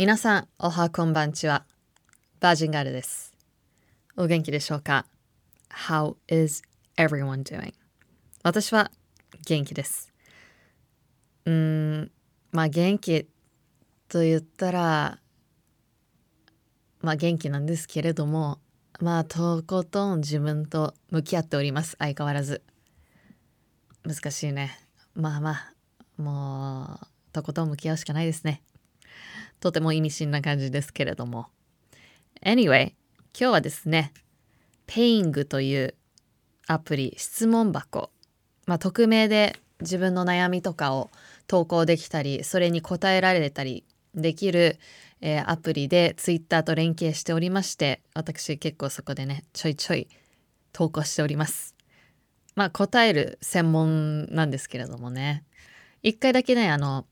皆さん、おはこんばんちは。バージンガールです。お元気でしょうか ?How is everyone doing? 私は元気です。うーん、まあ元気と言ったら、まあ元気なんですけれども、まあとことん自分と向き合っております。相変わらず。難しいね。まあまあ、もう、とことん向き合うしかないですね。とても意味深な感じですけれども。Anyway、今日はですね、Paying というアプリ、質問箱、まあ、匿名で自分の悩みとかを投稿できたり、それに答えられたりできる、えーアプリで Twitter と連携しておりまして、私結構そこでね、ちょいちょい投稿しております。まあ答える専門なんですけれどもね。一回だけね、あの、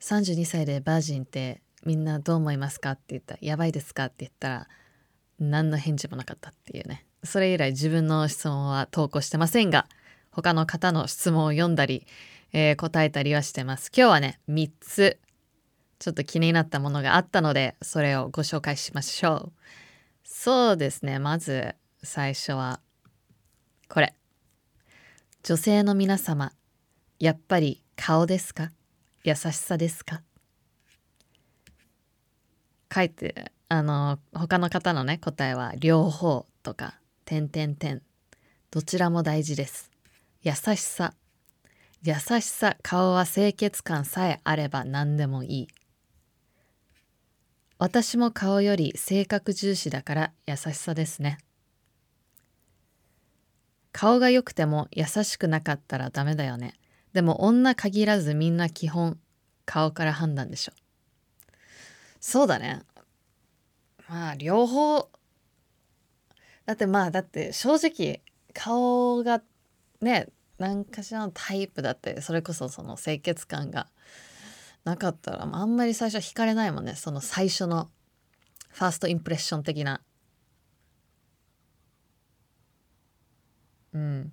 32歳でバージンってみんなどう思いますか？って言ったらやばいですか？って言ったら何の返事もなかったっていうね。それ以来自分の質問は投稿してませんが他の方の質問を読んだり、えー答えたりはしてます。今日はね3つちょっと気になったものがあったのでそれをご紹介しましょう。そうですね。まず最初はこれ女性の皆様やっぱり顔ですか？優しさですか？書いてあの他の方のね答えは両方とか点点点。どちらも大事です。優しさ。優しさ顔は清潔感さえあれば何でもいい。私も顔より性格重視だから優しさですね。顔が良くても優しくなかったらダメだよね。でも女限らずみんな基本顔から判断でしょ。そうだね。まあ両方。だってまあだって正直顔がね何かしらのタイプだってそれこそその清潔感がなかったらああんまり最初惹かれないもんね。その最初のファーストインプレッション的な。うん。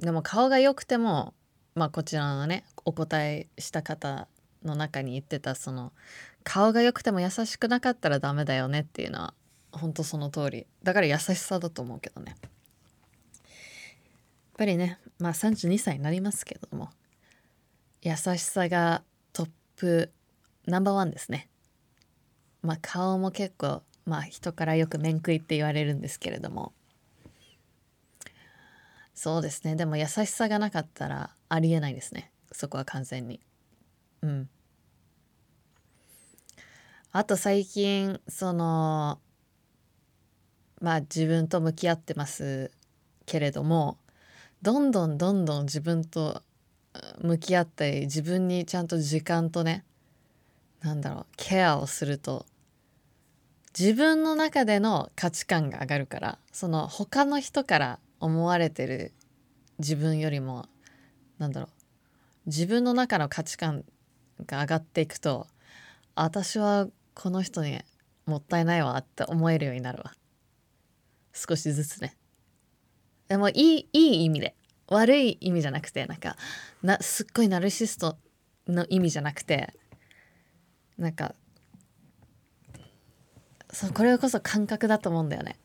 でも顔が良くてもまあこちらのねお答えした方の中に言ってたその顔が良くても優しくなかったらダメだよねっていうのは本当その通り。だから優しさだと思うけどね。やっぱりねまあ32歳になりますけども優しさがトップナンバーワンですね。まあ顔も結構まあ人からよく面食いって言われるんですけれども。そうですね。でも優しさがなかったらありえないですね。そこは完全に。うん。あと最近そのまあ自分と向き合ってますけれどもどんどんどんどん自分と向き合ったり自分にちゃんと時間とねなんだろうケアをすると自分の中での価値観が上がるからその他の人から思われてる自分よりもなんだろう自分の中の価値観が上がっていくと私はこの人にもったいないわって思えるようになるわ。少しずつね。でもいいいい意味で悪い意味じゃなくてなんかなすっごいナルシストの意味じゃなくてなんかそうこれこそ感覚だと思うんだよね。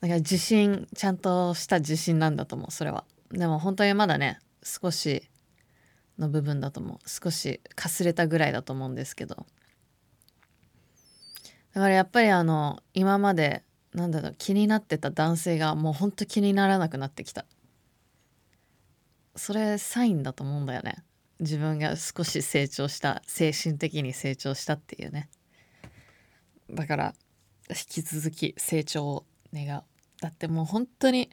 だから自信ちゃんとした自信なんだと思うそれは。でも本当にまだね少しの部分だと思う。少しかすれたぐらいだと思うんですけど。だからやっぱりあの今までなんだろう気になってた男性がもうほんと気にならなくなってきた。それサインだと思うんだよね。自分が少し成長した精神的に成長したっていうね。だから引き続き成長を願う。だってもう本当に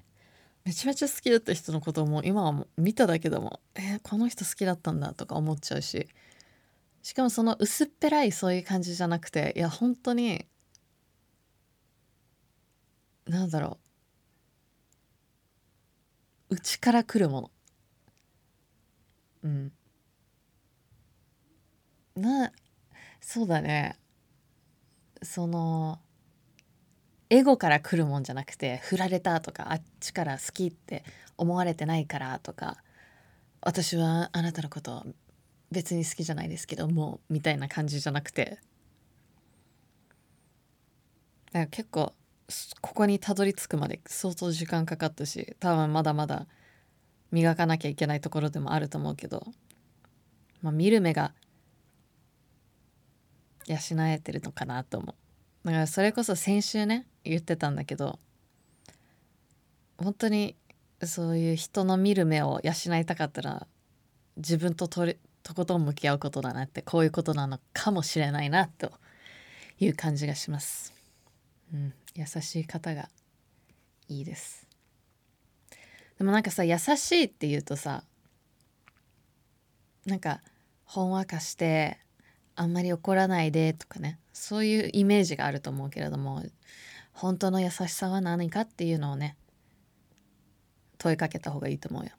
めちゃめちゃ好きだった人のことをもう今はもう見ただけでもえーこの人好きだったんだとか思っちゃうししかもその薄っぺらいそういう感じじゃなくていや本当になんだろう内から来るもの。うん。なそうだね。そのエゴから来るもんじゃなくて振られたとかあっちから好きって思われてないからとか私はあなたのこと別に好きじゃないですけどもうみたいな感じじゃなくて。だから結構ここにたどり着くまで相当時間かかったし多分まだまだ磨かなきゃいけないところでもあると思うけど、まあ、見る目が養えてるのかなと思う。だからそれこそ先週ね言ってたんだけど本当にそういう人の見る目を養いたかったら自分ととことん向き合うことだなってこういうことなのかもしれないなという感じがします。うん、優しい方がいいです。でもなんかさ優しいって言うとさなんかほんわかしてあんまり怒らないでとかねそういうイメージがあると思うけれども本当の優しさは何かっていうのをね問いかけた方がいいと思うよ。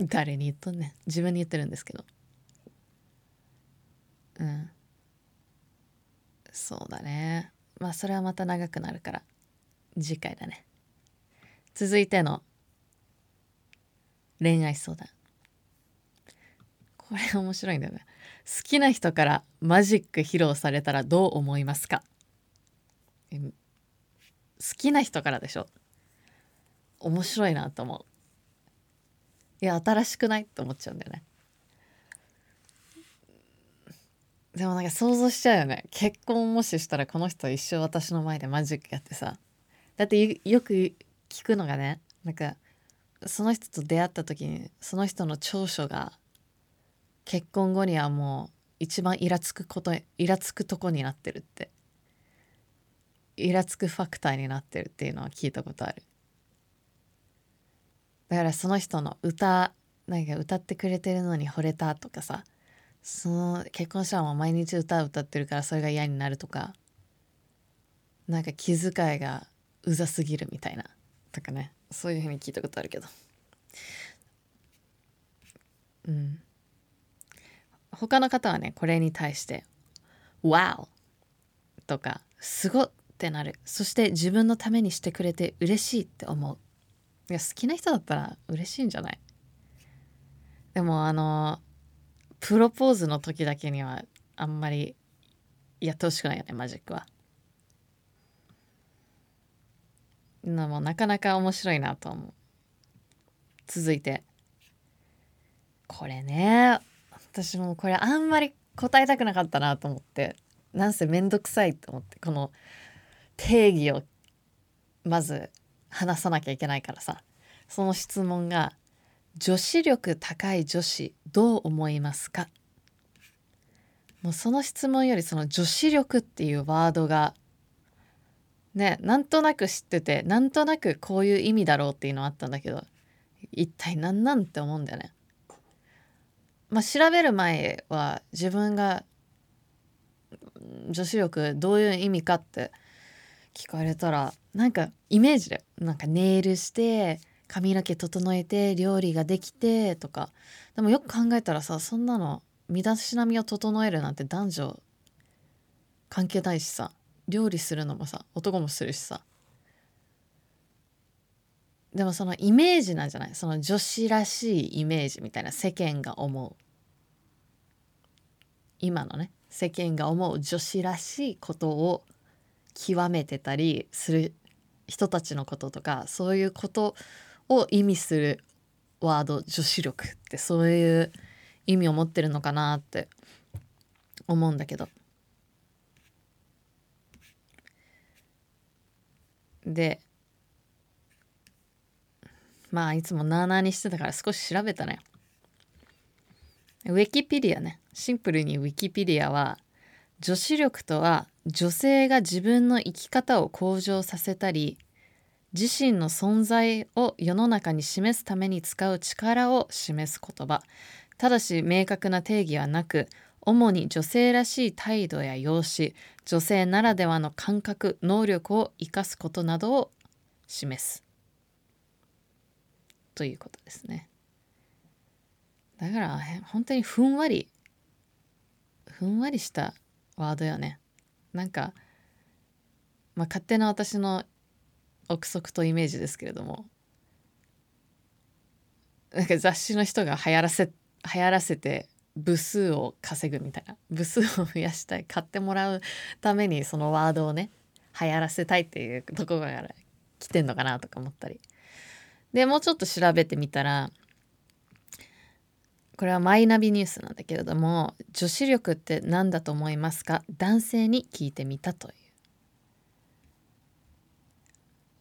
誰に言っとんねん。自分に言ってるんですけど。うん。そうだね。まあそれはまた長くなるから。次回だね。続いての恋愛相談。これ面白いんだよね。好きな人からマジック披露されたらどう思いますか？好きな人からでしょ？面白いなと思う。いや新しくないって思っちゃうんだよね。でもなんか想像しちゃうよね。結婚もししたらこの人一生私の前でマジックやってさ。だってよく聞くのがねなんかその人と出会った時にその人の長所が結婚後にはもう一番イラつくことイラつくとこになってるって。イラつくファクターになってるっていうのは聞いたことある。だからその人の歌なんか歌ってくれてるのに惚れたとかさその結婚したらもう毎日歌歌ってるからそれが嫌になるとかなんか気遣いがうざすぎるみたいなとかね。そういうふうに聞いたことあるけど。うん。他の方はねこれに対して「Wow!」とか「すご!」ってなるそして自分のためにしてくれて嬉しいって思ういや好きな人だったら嬉しいんじゃない？でもあのプロポーズの時だけにはあんまりやってほしくないよねマジックは。のもなかなか面白いなと思う。続いてこれね私もこれあんまり答えたくなかったなと思ってなんせめんどくさいと思ってこの定義をまず話さなきゃいけないからさその質問が「女子力高い女子どう思いますか?」もうその質問よりその女子力っていうワードがねなんとなく知っててなんとなくこういう意味だろうっていうのはあったんだけど一体何なんって思うんだよね。まあ調べる前は自分が女子力どういう意味かって聞かれたらなんかイメージでなんかネイルして髪の毛整えて料理ができてとかでもよく考えたらさそんなの身だしなみを整えるなんて男女関係ないしさ料理するのもさ男もするしさ。でもそのイメージなんじゃない？その女子らしいイメージみたいな世間が思う。今のね世間が思う女子らしいことを極めてたりする人たちのこととかそういうことを意味するワード女子力ってそういう意味を持ってるのかなって思うんだけど。でまあいつもなあなあにしてたから少し調べたね。ウィキペディアね。シンプルにウィキペディアは女子力とは女性が自分の生き方を向上させたり自身の存在を世の中に示すために使う力を示す言葉。ただし明確な定義はなく主に女性らしい態度や容姿女性ならではの感覚能力を生かすことなどを示す。ということですね。だから本当にふんわりふんわりしたワードよね。なんか、まあ、勝手な私の憶測とイメージですけれども。なんか雑誌の人が流行らせ流行らせて部数を稼ぐみたいな。部数を増やしたい。買ってもらうためにそのワードをね流行らせたいっていうところから来てんのかなとか思ったり。でもうちょっと調べてみたらこれはマイナビニュースなんだけれども女子力って何だと思いますか？男性に聞いてみたとい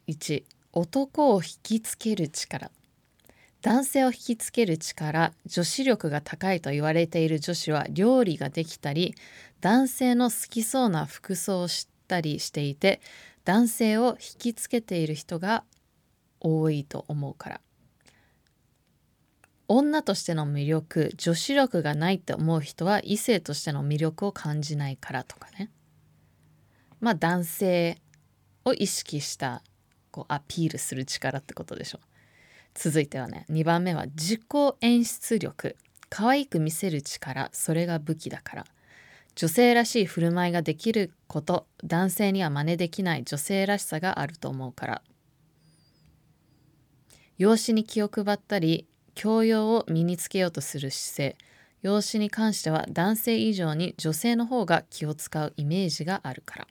う。1男を引きつける力。男性を引きつける力女子力が高いと言われている女子は料理ができたり男性の好きそうな服装をしたりしていて男性を引きつけている人が多いと思うから。女としての魅力女子力がないって思う人は異性としての魅力を感じないからとかね。まあ男性を意識したこうアピールする力ってことでしょ。続いてはね2番目は自己演出力。可愛く見せる力。それが武器だから。女性らしい振る舞いができること。男性には真似できない女性らしさがあると思うから。養子に気を配ったり教養を身につけようとする姿勢。養子に関しては男性以上に女性の方が気を使うイメージがあるから。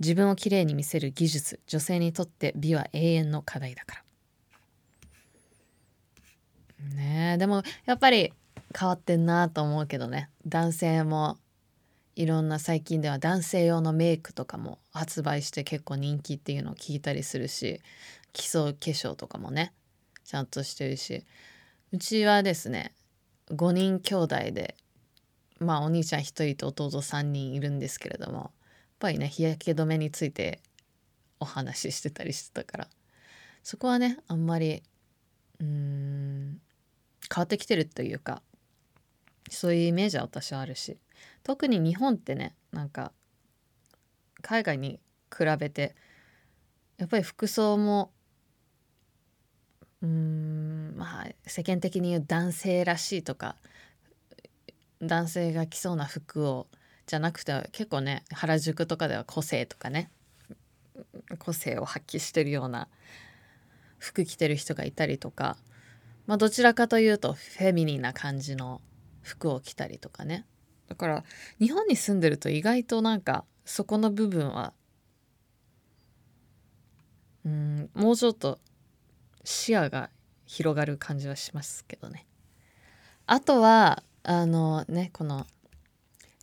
自分をきれいに見せる技術女性にとって美は永遠の課題だから。ねえでもやっぱり変わってんなと思うけどね。男性もいろんな最近では男性用のメイクとかも発売して結構人気っていうのを聞いたりするし基礎化粧とかもね。ちゃんとしてるし。うちはですね5人兄弟でまあお兄ちゃん1人と弟3人いるんですけれどもやっぱりね日焼け止めについてお話ししてたりしてたから。そこはねあんまりうん変わってきてるというかそういうイメージは私はあるし。特に日本ってねなんか海外に比べてやっぱり服装もうーんまあ世間的に言う男性らしいとか男性が着そうな服をじゃなくて結構ね原宿とかでは個性とかね個性を発揮してるような服着てる人がいたりとかまあどちらかというとフェミニンな感じの服を着たりとかね。だから日本に住んでると意外となんかそこの部分はうんもうちょっと視野が広がる感じはしますけどね。あとはあのねこの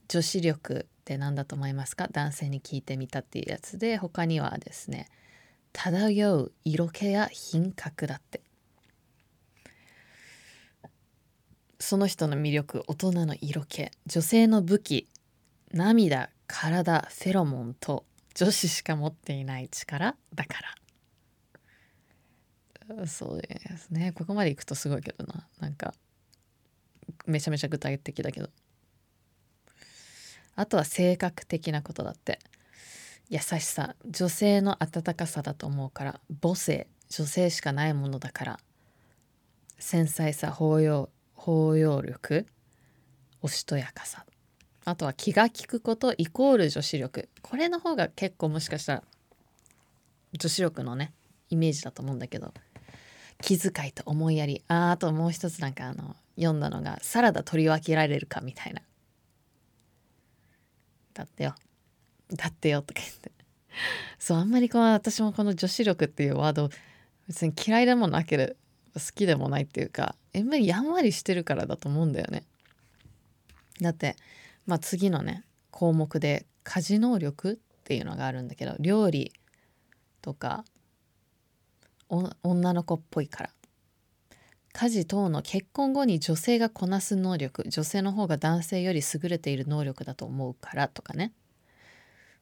女子力って何だと思いますか？男性に聞いてみたっていうやつで他にはですね漂う色気や品格だって。その人の魅力大人の色気女性の武器涙体フェロモンと女子しか持っていない力だから。そうですね。ここまでいくとすごいけどな。なんかめちゃめちゃ具体的だけど。あとは性格的なことだって。優しさ。女性の温かさだと思うから。母性。女性しかないものだから。繊細さ。包容。包容力。おしとやかさ。あとは気が利くこと。イコール女子力。これの方が結構もしかしたら女子力のねイメージだと思うんだけど。気遣いと思いやりああともう一つなんかあの読んだのがサラダ取り分けられるかみたいな。だってよ。だってよとか言って。そうあんまりこの私もこの女子力っていうワード別に嫌いでもなければ好きでもないっていうかやっぱりやんわりしてるからだと思うんだよね。だってまあ次のね項目で家事能力っていうのがあるんだけど料理とか女の子っぽいから。家事等の結婚後に女性がこなす能力女性の方が男性より優れている能力だと思うからとかね。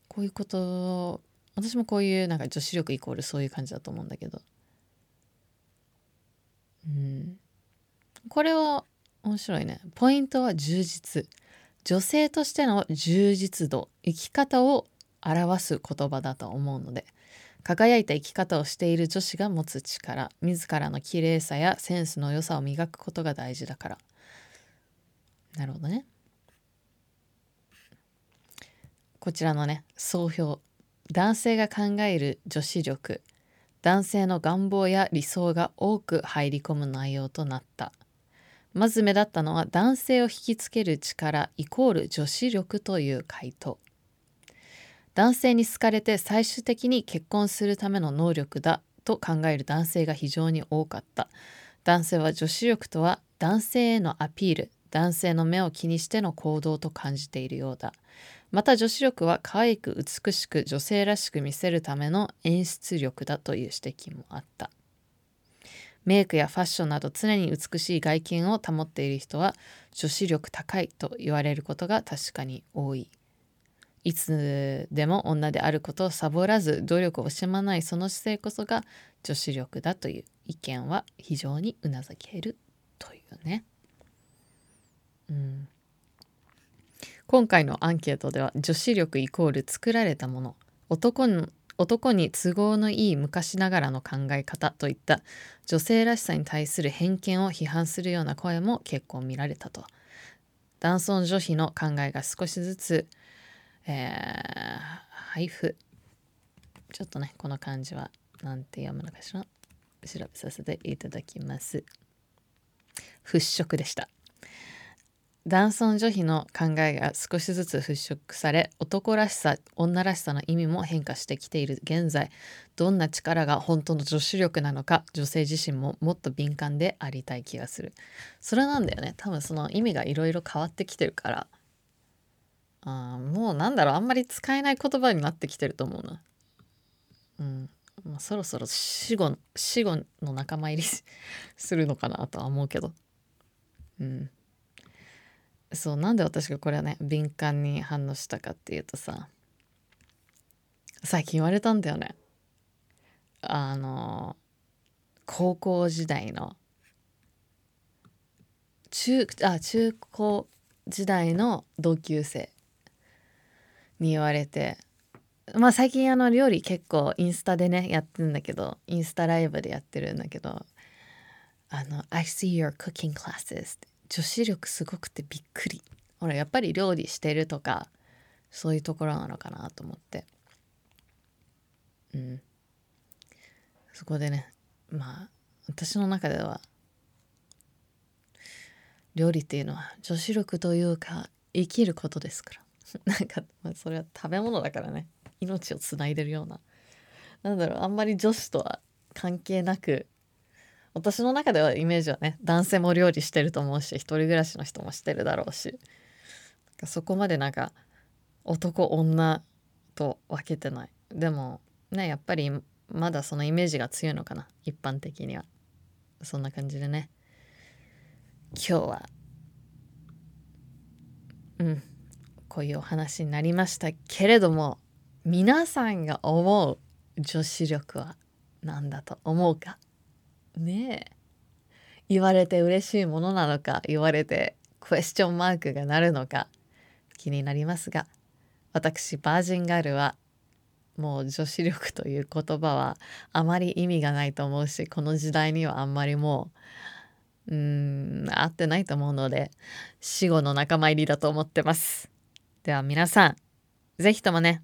こういうこと私もこういうなんか女子力イコールそういう感じだと思うんだけど。うん。これは面白いね。ポイントは充実。女性としての充実度生き方を表す言葉だと思うので。輝いた生き方をしている女子が持つ力自らの綺麗さやセンスの良さを磨くことが大事だから。なるほどね。こちらのね総評。男性が考える女子力男性の願望や理想が多く入り込む内容となった。まず目立ったのは男性を引きつける力イコール女子力という回答。男性に好かれて最終的に結婚するための能力だと考える男性が非常に多かった。男性は女子力とは男性へのアピール男性の目を気にしての行動と感じているようだ。また女子力は可愛く美しく女性らしく見せるための演出力だという指摘もあった。メイクやファッションなど常に美しい外見を保っている人は女子力高いと言われることが確かに多い。いつでも女であることをサボらず努力を惜しまないその姿勢こそが女子力だという意見は非常にうなずけるというね。うん、今回のアンケートでは女子力イコール作られたもの男に男に都合のいい昔ながらの考え方といった女性らしさに対する偏見を批判するような声も結構見られたと。男尊女卑の考えが少しずつえー、配布ちょっとねこの漢字は何て読むのかしら。調べさせていただきます。払拭でした。男尊女卑の考えが少しずつ払拭され男らしさ女らしさの意味も変化してきている現在。どんな力が本当の女子力なのか女性自身ももっと敏感でありたい気がする。それなんだよね。多分その意味がいろいろ変わってきてるから。あもうなんだろうあんまり使えない言葉になってきてると思うな。うん。まあ、そろそろ死後死後の仲間入りするのかなとは思うけど。うん。そうなんで私がこれはね敏感に反応したかっていうとさ最近言われたんだよね。あの高校時代の中あ中高時代の同級生に言われて。まあ最近あの料理結構インスタでねやってるんだけどインスタライブでやってるんだけどあの「I see your cooking classes」女子力すごくてびっくり。ほらやっぱり料理してるとかそういうところなのかなと思って。うん。そこでねまあ私の中では料理っていうのは女子力というか生きることですから。なんか、まあ、それは食べ物だからね。命をつないでるような。なんだろうあんまり女子とは関係なく私の中ではイメージはね男性も料理してると思うし一人暮らしの人もしてるだろうしそこまでなんか男女と分けてない。でもねやっぱりまだそのイメージが強いのかな一般的には。そんな感じでね。今日はうん。こういうお話になりましたけれども皆さんが思う女子力は何だと思うか？ねえ言われて嬉しいものなのか言われてクエスチョンマークがなるのか気になりますが私バージンガールはもう女子力という言葉はあまり意味がないと思うしこの時代にはあんまりもううん合ってないと思うので死後の仲間入りだと思ってます。では皆さん、ぜひともね、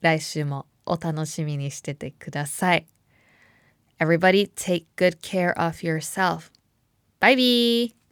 来週もお楽しみにしててください。Everybody take good care of yourself. Bye bye!